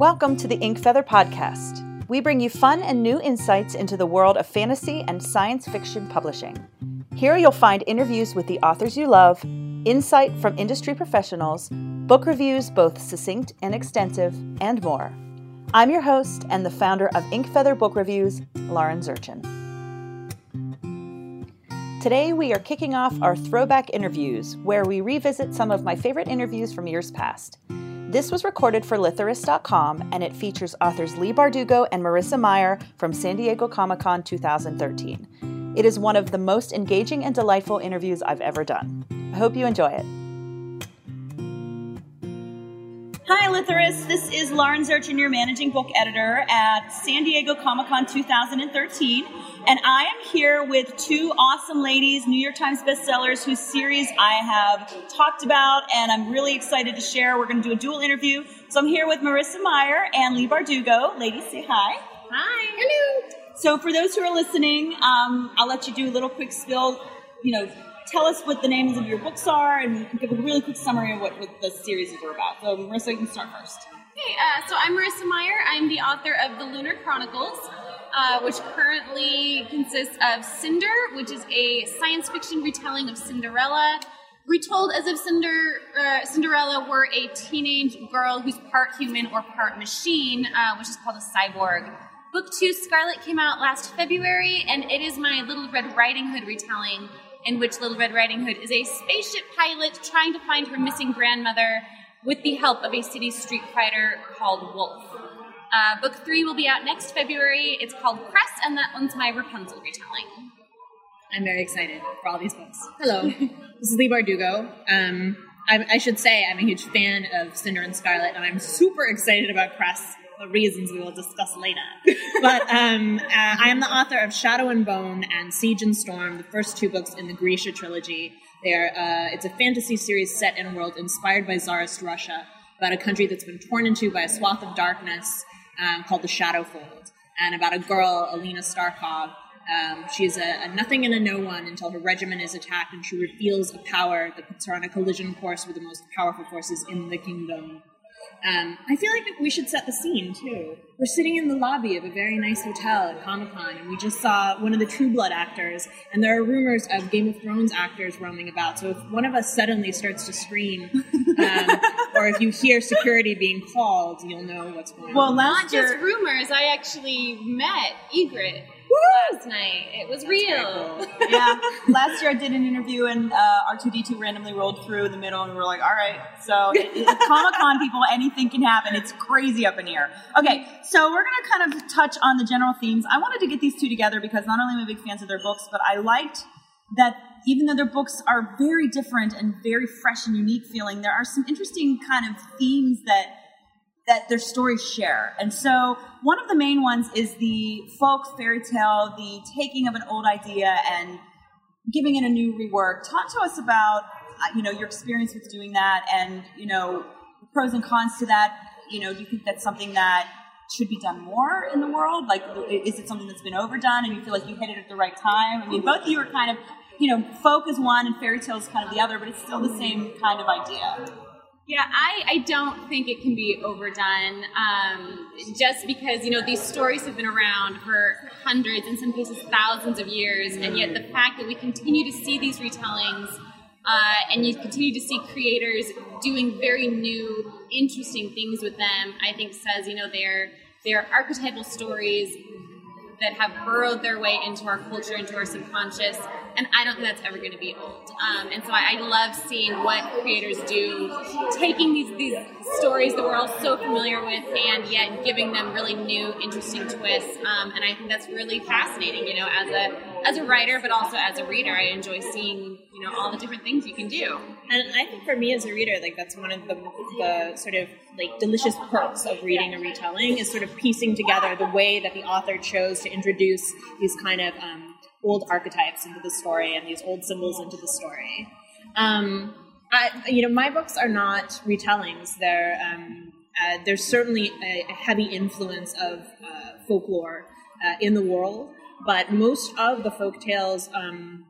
Welcome to the Inkfeather Podcast. We bring you fun and new insights into the world of fantasy and science fiction publishing. Here you'll find interviews with the authors you love, insight from industry professionals, book reviews both succinct and extensive, and more. I'm your host and the founder of Inkfeather Book Reviews, Lauren Zurchin. Today we are kicking off our throwback interviews, where we revisit some of my favorite interviews from years past. This was recorded for Litherist.com and it features authors Leigh Bardugo and Marissa Meyer from San Diego Comic Con 2013. It is one of the most engaging and delightful interviews I've ever done. I hope you enjoy it. Hi, Litherist. This is Lauren Zurchin, your managing book editor at San Diego Comic Con 2013. And I am here with two awesome ladies, New York Times bestsellers, whose series I have talked about and I'm really excited to share. We're going to do a dual interview. So I'm here with Marissa Meyer and Leigh Bardugo. Ladies, say hi. Hi. Hello. So for those who are listening, um, I'll let you do a little quick spill, you know, tell us what the names of your books are and give a really quick summary of what, what the series are about. So, Marissa, you can start first. Okay, uh, so I'm Marissa Meyer. I'm the author of The Lunar Chronicles, uh, which currently consists of Cinder, which is a science fiction retelling of Cinderella, retold as if Cinder, uh, Cinderella were a teenage girl who's part human or part machine, uh, which is called a cyborg. Book two, Scarlet, came out last February, and it is my Little Red Riding Hood retelling in which Little Red Riding Hood is a spaceship pilot trying to find her missing grandmother with the help of a city street fighter called Wolf. Uh, book three will be out next February. It's called Cress, and that one's my Rapunzel retelling. I'm very excited for all these books. Hello, this is Leigh Bardugo. Um, I, I, should say I'm a huge fan of Cinder and Scarlet, and I'm super excited about Cress for reasons we will discuss later. but um, uh, I am the author of Shadow and Bone and Siege and Storm, the first two books in the Grisha trilogy. They're, uh, it's a fantasy series set in a world inspired by Tsarist Russia about a country that's been torn into by a swath of darkness um, called the Shadowfold, and about a girl, Alina Starkov. Um, she is a, a, nothing and a no one until her regiment is attacked, and she reveals a power that puts her on a collision course with the most powerful forces in the kingdom. Um, I feel like we should set the scene too. We're sitting in the lobby of a very nice hotel at Comic Con, and we just saw one of the True Blood actors, and there are rumors of Game of Thrones actors roaming about. So if one of us suddenly starts to scream, um, or if you hear security being called, you'll know what's going well, on. Well, not just rumors. I actually met Ygritte last night. It was real. Cool. yeah. last year I did an interview and uh, R2D2 randomly rolled through in the middle and we were like, all right. So Comic Con people, anything can happen. It's crazy up in here. Okay. So we're going to kind of touch on the general themes. I wanted to get these two together because not only am I big fans of their books, but I liked that even though their books are very different and very fresh and unique feeling, there are some interesting kind of themes that that their stories share. And so one of the main ones is the folk fairy tale, the taking of an old idea and giving it a new rework. Talk to us about uh, you know your experience with doing that and you know pros and cons to that. You know, do you think that's something that should be done more in the world? Like, is it something that's been overdone and you feel like you hit it at the right time? I mean, both of you are kind of, you know, folk is one and fairy tale is kind of the other, but it's still the same kind of idea. Yeah, I, I don't think it can be overdone um, just because, you know, these stories have been around for hundreds, in some cases thousands of years, and yet the fact that we continue to see these retellings uh, and you continue to see creators doing very new, interesting things with them, I think says, you know, they're, they're archetypal stories that have burrowed their way into our culture, into our subconscious, and I don't think that's ever going to be old. Um, and so I, I, love seeing what creators do, taking these these stories that we're all so familiar with, and yet giving them really new, interesting twists. Um, and I think that's really fascinating. You know, as a as a writer, but also as a reader, I enjoy seeing you know all the different things you can do. And I think for me as a reader, like that's one of the the sort of like delicious perks of reading a retelling is sort of piecing together the way that the author chose to introduce these kind of um, old archetypes into the story and these old symbols into the story. Um, I, you know, my books are not retellings. They're um, uh, there's certainly a, a, heavy influence of uh, folklore uh, in the world, but most of the folk tales um,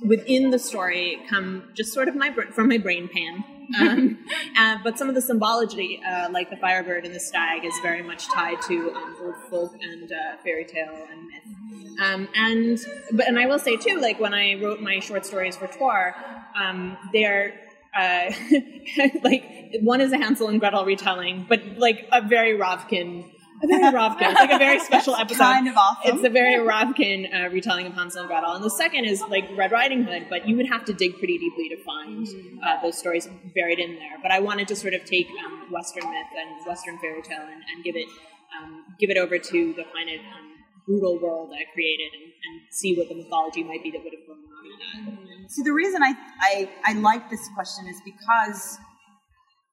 within the story come just sort of my from my brain pan. Um, uh, but some of the symbology, uh, like the firebird and the stag, is very much tied to um, old folk and uh, fairy tale and myth. Um, and but and I will say too, like when I wrote my short stories for Tor, um, they're uh, like one is a Hansel and Gretel retelling, but like a very Ravkan a very Ravkan. It's like a very special episode. kind of awesome. It's a very Ravkan uh, retelling of Hansel and Gretel. And the second is like Red Riding Hood, but you would have to dig pretty deeply to find uh, those stories buried in there. But I wanted to sort of take um, Western myth and Western fairy tale and, and give it um, give it over to the kind of um, brutal world I created and, and, see what the mythology might be that would have grown out of that. So the reason I, I I like this question is because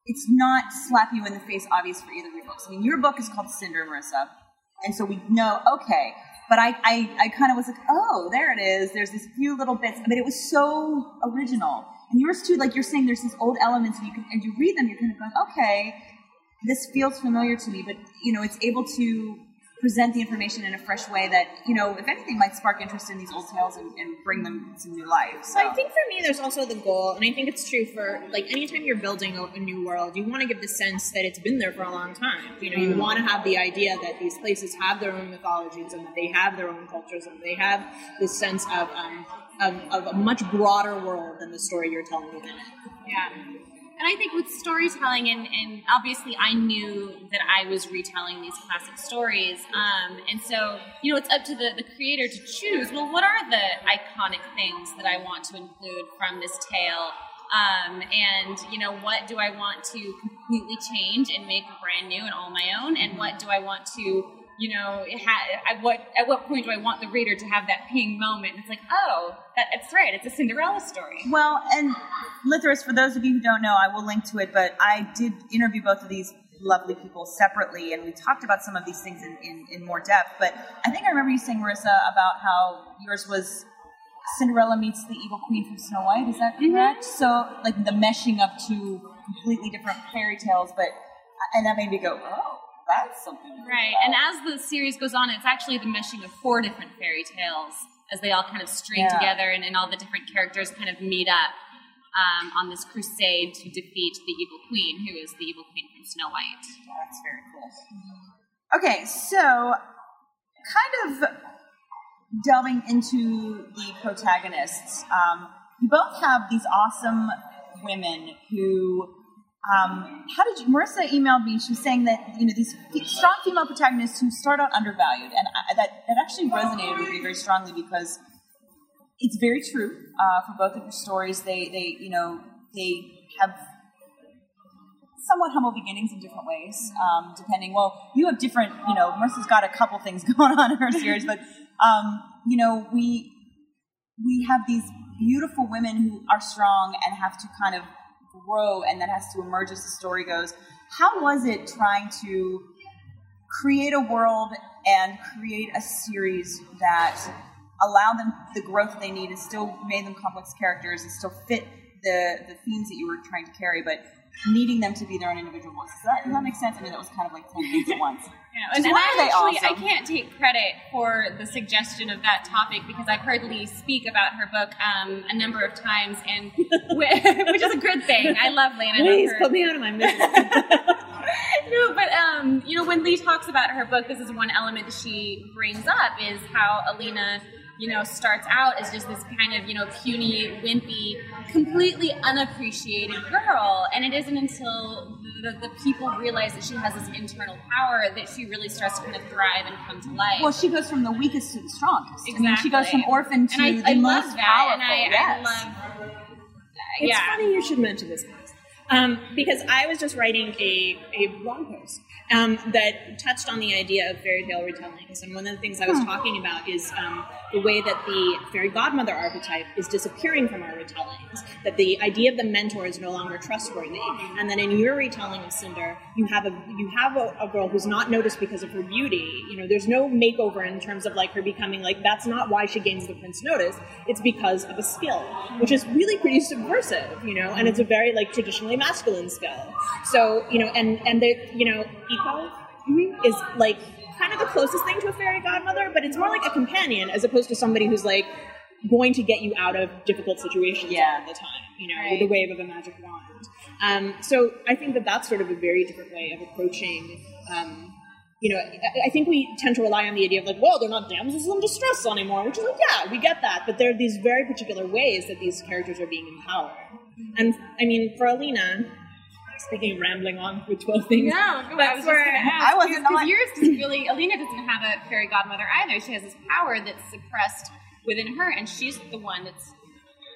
it's not slap you in the face obvious for either of your books. I mean, your book is called Cinder, Marissa, and so we know, okay. But I, I, I kind of was like, oh, there it is. There's these few little bits. Mean, it was so original. And yours too, like you're saying, there's these old elements, and you can, and you read them, you're kind of going, okay, this feels familiar to me. But you know, it's able to present the information in a fresh way that you know if anything might spark interest in these old tales and, and bring them to new life so. i think for me there's also the goal and i think it's true for like anytime you're building a, a new world you want to give the sense that it's been there for a long time you know you mm. want to have the idea that these places have their own mythologies and that they have their own cultures and they have this sense of um, of, of a much broader world than the story you're telling within it yeah and I think with storytelling, and, and obviously I knew that I was retelling these classic stories. Um, and so, you know, it's up to the, the creator to choose well, what are the iconic things that I want to include from this tale? Um, and, you know, what do I want to completely change and make brand new and all my own? And what do I want to you know, at what at what point do I want the reader to have that ping moment? And it's like, oh, that, that's right, it's a Cinderella story. Well, and Litherus, for those of you who don't know, I will link to it, but I did interview both of these lovely people separately, and we talked about some of these things in, in, in more depth. But I think I remember you saying, Marissa, about how yours was Cinderella meets the evil queen from Snow White. Is that mm-hmm. correct? Mm-hmm. So, like the meshing of two completely different fairy tales, but and that made me go, oh that's something. Right, and as the series goes on, it's actually the meshing of four different fairy tales as they all kind of string yeah. together and, and all the different characters kind of meet up um, on this crusade to defeat the evil queen, who is the evil queen from Snow White. That's very cool. Okay, so kind of delving into the protagonists, um, you both have these awesome women who um, how did you? Marissa emailed me. She was saying that you know these strong female protagonists who start out undervalued, and I, that that actually resonated with me very strongly because it's very true uh, for both of your stories. They they you know they have somewhat humble beginnings in different ways, um, depending. Well, you have different. You know, Marissa's got a couple things going on in her series, but um, you know we we have these beautiful women who are strong and have to kind of grow and that has to emerge as the story goes. How was it trying to create a world and create a series that allowed them the growth they need and still made them complex characters and still fit the, the themes that you were trying to carry, but needing them to be their own individual voices. Does that, does that make sense? I mean, that was kind of like 10 things at once. Yeah, and, and I actually awesome? I can't take credit for the suggestion of that topic because I've heard Leigh speak about her book um, a number of times, and which is a good thing. I love Leigh, and I Please love her. put me out of my misery. no, but um, you know, when Leigh talks about her book, this is one element she brings up is how Alina you know, starts out as just this kind of, you know, puny, wimpy, completely unappreciated girl. And it isn't until the, the people realize that she has this internal power that she really starts to kind of thrive and come to life. Well, she goes from the weakest to the strongest. Exactly. I mean, she goes from orphan to and I, the I most love that, powerful. And I, yes. I love. It's yeah. funny you should mention this, um, because I was just writing a, a blog post um, that touched on the idea of fairy tale retellings. And one of the things I was hmm. talking about is um, the way that the fairy godmother archetype is disappearing from our retellings, that the idea of the mentor is no longer trustworthy. And then in your retelling of Cinder, you have a you have a, a girl who's not noticed because of her beauty. You know, there's no makeover in terms of like her becoming like that's not why she gains the prince notice. It's because of a skill, which is really pretty subversive, you know, and it's a very like traditionally masculine skill. So, you know, and and the you know, Iko is like kind of the closest thing to a fairy godmother, but it's more like a companion as opposed to somebody who's like going to get you out of difficult situations Yeah. all the time. You know, Right. with the wave of a magic wand. Um, so I think that that's sort of a very different way of approaching. Um, you know, I, I think we tend to rely on the idea of like, well, they're not damsels in distress anymore, which is like, yeah, we get that, but there are these very particular ways that these characters are being empowered. And I mean, for Alina, speaking of rambling on with twelve things, No, no, I was that's just where going to ask. I wasn't because on- yours doesn't really. Alina doesn't have a fairy godmother either. She has this power that's suppressed within her, and she's the one that's.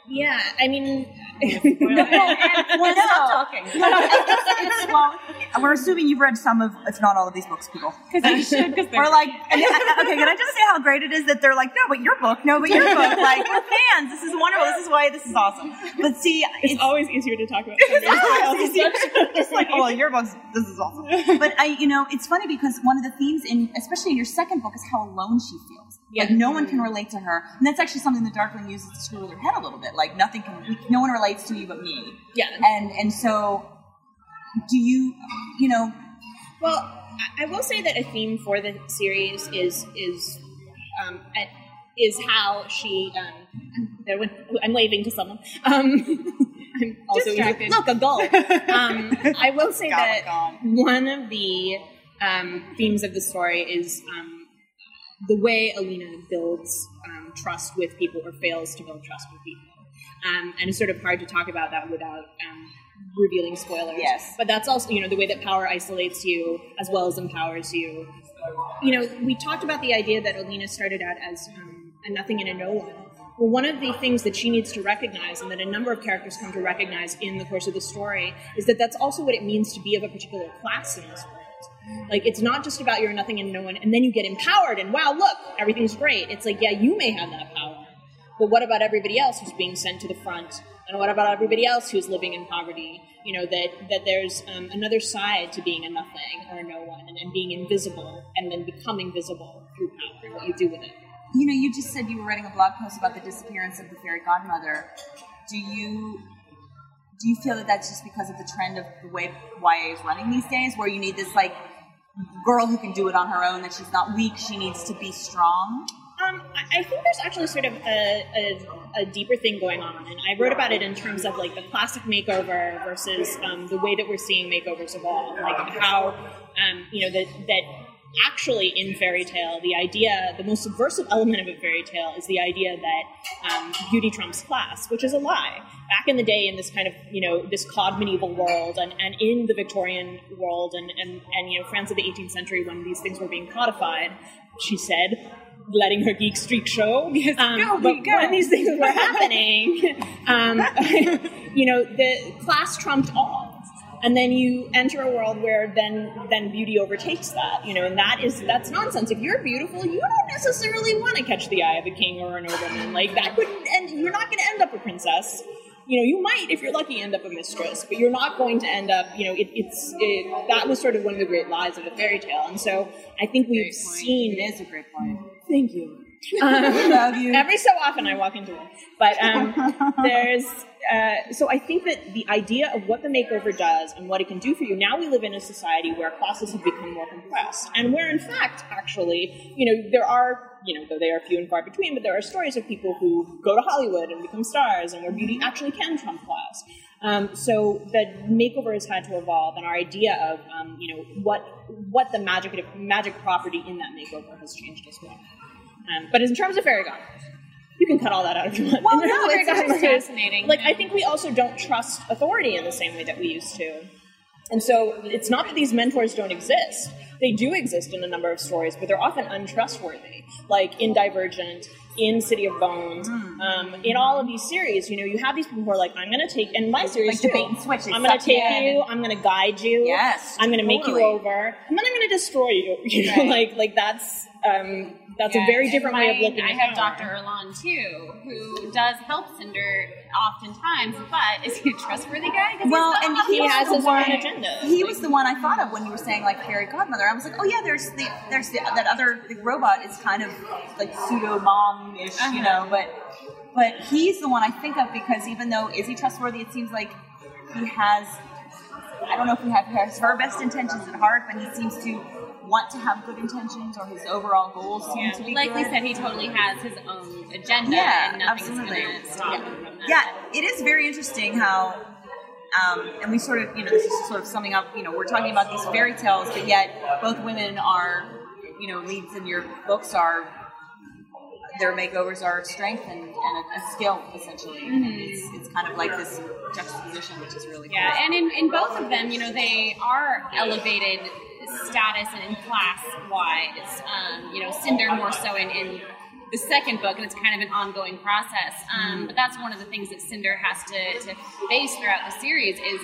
Yeah, I mean, well, stop talking. it's, it's, well, we're assuming you've read some of, if not all of these books, people. Because you should, because We're like, uh, uh, okay, can I just say how great it is that they're like, no, but your book, no, but your book. Like, we're fans. This is wonderful. This is why this is awesome. But see, it's it's always easier to talk about somebody else's book. just like, oh, your book's, this is awesome. But I, you know, it's funny because one of the themes in, especially in your second book, is how alone she feels. Like no one can relate to her, and that's actually something the Darkling uses to screw with her head a little bit. Like nothing can, no one relates to you but me. Yeah. And and so, do you, you know, Well, I- will say that a theme for the series is is um, at- is how she. Um, there I'm waving to someone. Um, I'm also Distracted. look a gull. Um, I will say Got that one of the um, themes of the story is um, the way Alina builds um, trust with people or fails to build trust with people. Um, and it's sort of hard to talk about that without um, revealing spoilers. Yes. But that's also, you know, the way that power isolates you as well as empowers you. You know, we talked about the idea that Alina started out as um, a nothing and a no one. Well, one of the things that she needs to recognize, and that a number of characters come to recognize in the course of the story, is that that's also what it means to be of a particular class in this world. Like, it's not just about you're nothing and no one, and then you get empowered, and wow, look, everything's great. It's like, yeah, you may have that power, but what about everybody else who's being sent to the front? And what about everybody else who's living in poverty? You know, that, that there's um, another side to being a nothing or a no one, and, and being invisible, and then becoming visible through power, and what you do with it. you know, you just said you were writing a blog post about the disappearance of the fairy godmother. Do you do you feel that that's just because of the trend of the way YA is running these days, where you need this like girl who can do it on her own, that she's not weak, she needs to be strong? Um, I think there's actually sort of a, a, a deeper thing going on, and I wrote about it in terms of like the classic makeover versus um, the way that we're seeing makeovers evolve, like how um, you know that actually in fairy tale the idea, the most subversive element of a fairy tale is the idea that um, beauty trumps class, which is a lie. Back in the day, in this kind of you know this cod medieval world, and, and in the Victorian world, and, and and you know France of the 18th century when these things were being codified, she said letting her geek streak show. Yes, um, go, but go. when these things were happening, um, you know, the class trumped all. And then you enter a world where then then beauty overtakes that, you know, and that is that's nonsense. If you're beautiful, you don't necessarily want to catch the eye of a king or a nobleman. Like that could, and you're not going to end up a princess. You know, you might, if you're lucky, end up a mistress, but you're not going to end up. You know, it, it's it, that was sort of one of the great lies of the fairy tale, and so I think we've seen. It is a great point. Thank you. Um, Love you. Every so often I walk into it. But um, there's, uh, so I think that the idea of what the makeover does and what it can do for you, now we live in a society where classes have become more compressed. And where, in fact, actually, you know, there are, you know, though they are few and far between, but there are stories of people who go to Hollywood and become stars and where beauty actually can trump class. Um, so the makeover has had to evolve, and our idea of um, you know what what the magic magic property in that makeover has changed as well. Um, but in terms of fairy godmothers, you can cut all that out if you want. Well, no, it's godmothers, fascinating. Like I think we also don't trust authority in the same way that we used to. And so it's not that these mentors don't exist. They do exist in a number of stories, but they're often untrustworthy. Like in Divergent, in City of Bones, Hmm. um, in all of these series, you know, you have these people who are like, I'm going to take, and my series Like too, and switch, I'm going to take in. you, I'm going to guide you, Yes, I'm going to make you totally. over, and then I'm going to destroy you. You know, Right. like like that's um, that's a very and different way of mine- looking. I at have power. Dr. Erland too, who does help Cinder oftentimes, but is he a trustworthy guy? Well, not and he He has the his one, own agenda. He was the one I thought of when you were saying like fairy godmother. I was like, oh yeah, there's the there's the, that other the robot is kind of like pseudo mom ish, you Uh-huh. know, but but he's the one I think of because even though is he trustworthy, it seems like he has. I don't know if he has has her best intentions at heart, but he seems to want to have good intentions or his overall goals seem Yeah, to be like we said, he totally has his own agenda, Yeah, and nothing's absolutely. to stop him from that. Yeah, it is very interesting how, um, and we sort of, you know, this is sort of summing up, you know, we're talking about these fairy tales, but yet both women are, you know, leads in your books are, their makeovers are strength and, and a, a skill, essentially. It's, it's kind of like this juxtaposition, which is really cool. Yeah, and in, in both of them, you know, they are elevated status and in class wise. Um, you know, Cinder more so in, in the second book, and it's kind of an ongoing process. Um, but that's one of the things that Cinder has to, to face throughout the series is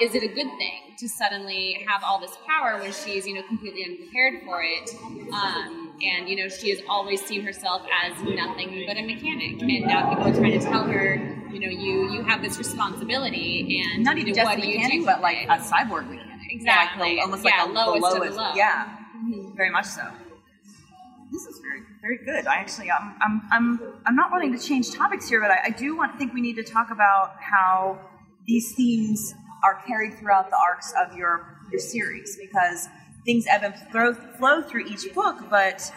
is it a good thing to suddenly have all this power when she's you know completely unprepared for it? Um, and you know she has always seen herself as nothing but a mechanic, and now people are trying to tell her, you know, you you have this responsibility, and Not you even know, just what a do you mechanic, do but like a cyborg mechanic. Exactly. The- almost Yeah, like a, lowest the of the lowest. low. Yeah, mm-hmm. very much so. This is very, very good. I actually, I'm, I'm, I'm, I'm not wanting to change topics here, but I, I do want to think we need to talk about how these themes are carried throughout the arcs of your your series because things ebb and flow, flow through each book, but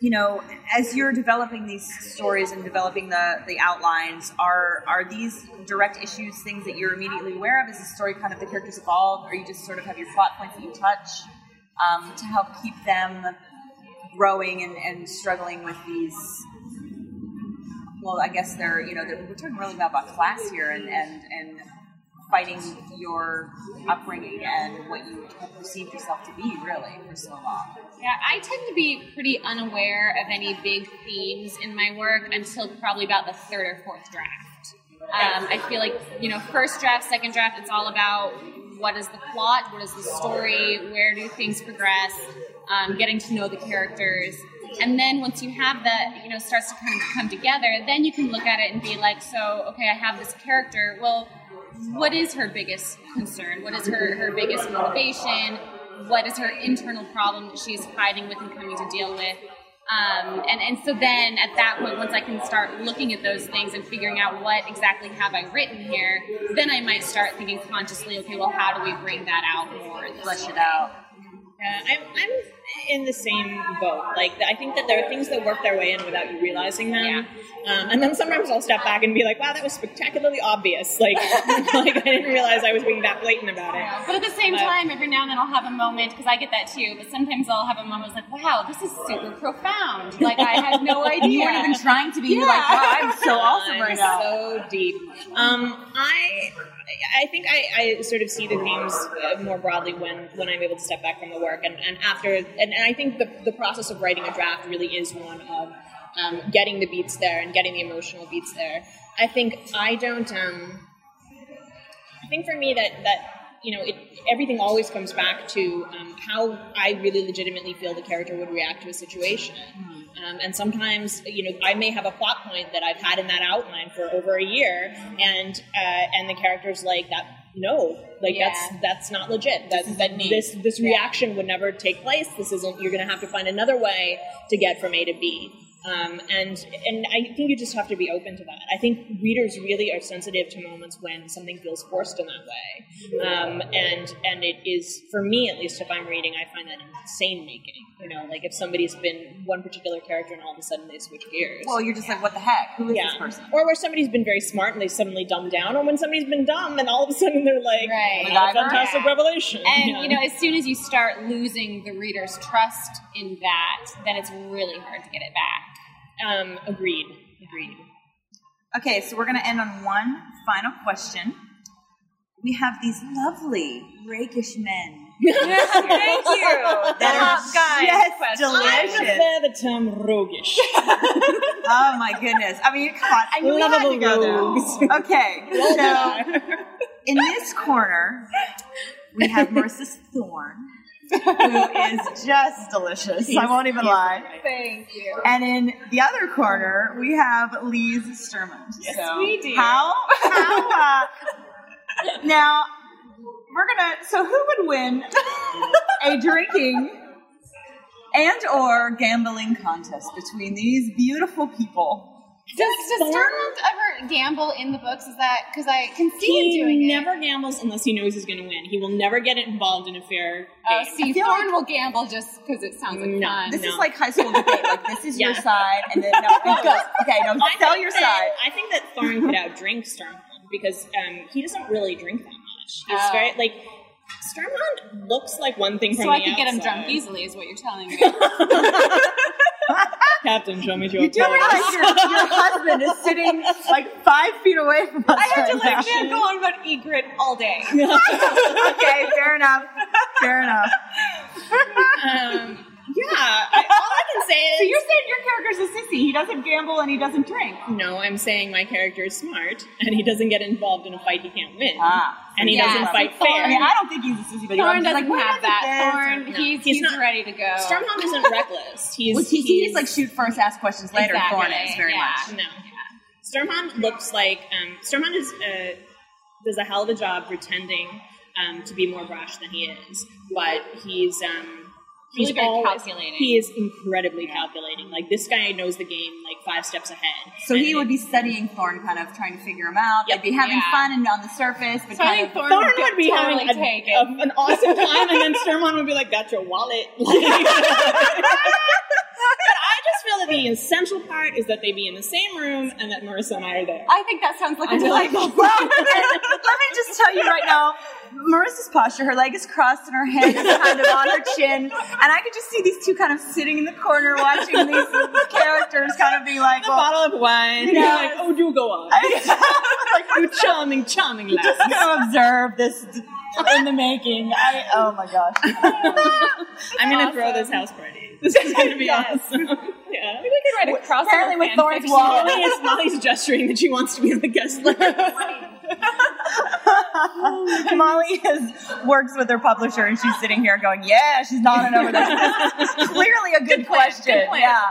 you know, as you're developing these stories and developing the, the outlines, are are these direct issues things that you're immediately aware of? Is the story kind of the characters evolve, or you just sort of have your plot points that you touch um, to help keep them growing and, and struggling with these? Well, I guess they're you know they're, we're talking really about, about class here and and and fighting your upbringing and what you have perceived yourself to be really for so long. Yeah, I tend to be pretty unaware of any big themes in my work until probably about the third or fourth draft. Um, I feel like, you know, first draft, second draft, it's all about what is the plot, what is the story, where do things progress, um, getting to know the characters. And then once you have that, you know, starts to kind of come together, then you can look at it and be like, so, okay, I have this character. Well, what is her biggest concern? What is her, her biggest motivation? What is her internal problem that she's fighting with and coming to deal with? Um, and, and so then at that point, once I can start looking at those things and figuring out what exactly have I written here, then I might start thinking consciously, okay, well, how do we bring that out more? in Flesh it out. Yeah, I'm, I'm in the same boat. Like, I think that there are things that work their way in without you realizing them. Um, and then sometimes I'll step back and be like, wow, that was spectacularly obvious. Like, like I didn't realize I was being that blatant about it. But at the same But- time, every now and then I'll have a moment because I get that too. But sometimes I'll have a moment like, "Wow, this is super profound! Like I had no idea." You weren't even trying to be You're like, wow, I'm so awesome I'm right now. So deep. Um, I, I think I, I sort of see the themes uh, more broadly when, when I'm able to step back from the work, and, and after, and, and I think the, the process of writing a draft really is one of um, getting the beats there and getting the emotional beats there. I think I don't. Um, I think for me that that you know it, everything always comes back to um, how I really legitimately feel the character would react to a situation. Um, and sometimes, you know, I may have a plot point that I've had in that outline for over a year, and uh, and the character's like that. No, like Yeah. that's that's not legit. That that this this reaction would never take place. This isn't. You're going to have to find another way to get from A to B. Um, and and I think you just have to be open to that. I think readers really are sensitive to moments when something feels forced in that way, um, and and it is for me at least. If I'm reading, I find that insane making. You know, like if somebody's been one particular character and all of a sudden they switch gears. Well, you're just like, what the heck? Who is yeah. this person? Or where somebody's been very smart and they suddenly dumb down, or when somebody's been dumb and all of a sudden they're like, Right. "Oh, MacGyver? fantastic revelation. And Yeah. you know, as soon as you start losing the reader's trust in that, then it's really hard to get it back. Um, agreed, agreed. Okay, so we're going to end on one final question. We have these lovely, rakish men. Yes, Thank you. That are just I delicious. prefer the term roguish. Oh my goodness. I mean, come on. I knew we had to Lovable go rogues. there. Okay, so in this corner, we have Marissa Thorne, who is just delicious. I won't even lie. Thank you. And in the other corner, we have Lise Sturmhond. Yes, so we do. How? How? Uh, now, we're gonna. So, who would win a drinking and or gambling contest between these beautiful people? Does, does Sturmhond ever gamble in the books? Is that because I can see He him doing never it? Never gambles unless he knows he's going to win. He will never get involved in a fair Oh, game. see, feel Thorne like- will gamble just because it sounds like No. fun. This No. is like high school debate. Like this is your side, and then no, go. Okay, no, I tell your that- side. I think that Thorne could outdrink Sturmhond because um, he doesn't really drink that much. He's Oh. very like Sturmhond looks like one thing from so the I could get him drunk easily, is what you're telling me. Captain, show me your You do realize your, your husband is sitting like five feet away from us. I had to right let now. Dan go on about Ygritte all day. okay, fair enough. Fair enough. Um, yeah, I, all I can say is So you're saying your character's a sissy. He doesn't gamble and he doesn't drink. no. I'm saying my character is smart and he doesn't get involved in a fight he can't win, Ah, and he yeah. doesn't fight Thorne- fair. I mean, I don't think he's a sissy, but Thorne doesn't like, have that. Thorne, No, he's, he's he's, not- ready to go. Sturmhond isn't reckless. He's Well, he, he's he's like shoot first, ask questions later. Exactly, Thorne is very yeah. much. No. Sturmhond looks like um, is uh, does a hell of a job pretending um, to be more brash than he is, but he's um, he's Really very always- calculating. He is incredibly calculating. Like this guy knows the game like five steps ahead. So And he would be studying Thorne, kind of trying to figure him out. Yep. They'd be having Yeah. fun and on the surface, but So I kind think of. Thorne, Thorne would, would be totally having a, a- an awesome time, and then Sturmhond would be like, "That's your wallet." but I just feel that the essential part is that they be in the same room and that Marissa and I are there. I think that sounds like a I feel like- delightful. Well, let me just tell you right now, Marissa's posture, her leg is crossed and her hand is kind of on her chin, and I could just see these two kind of sitting in the corner watching these characters kind of be like, a well, bottle of wine. Yes. You're like, oh, do go on. like, you charming, charming lass. just gonna observe this in the making. I, oh my gosh. I'm gonna throw this house party. This is gonna be Yes. awesome. Yeah. We could write a crossover Apparently with fan Thorne's fiction. wallet. Molly is Molly's gesturing that she wants to be on the guest list. Molly has works with her publisher, and she's sitting here going, "Yeah, she's nodding over there." Clearly, a good, plan, question. good. Yeah.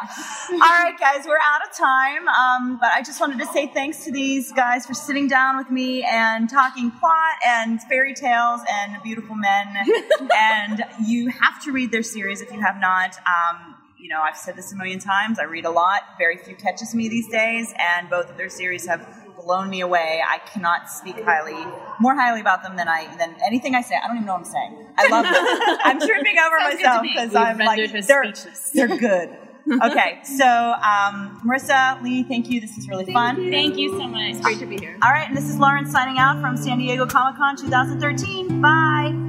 All right, guys, we're out of time, um, but I just wanted to say thanks to these guys for sitting down with me and talking plot and fairy tales and beautiful men. and you have to read their series if you have not. Um, you know, I've said this a million times. I read a lot. Very few catches me these days, and both of their series have blown me away. I cannot speak highly, more highly about them than I than anything I say. I don't even know what I'm saying. I love them. I'm tripping over Sounds myself because I'm like they're speechless. they're good. Okay, so um, Marissa, Leigh, thank you. This was really fun. Thank you so much. It's Great to be here. All right, and this is Lauren signing out from San Diego Comic Con 2013. Bye.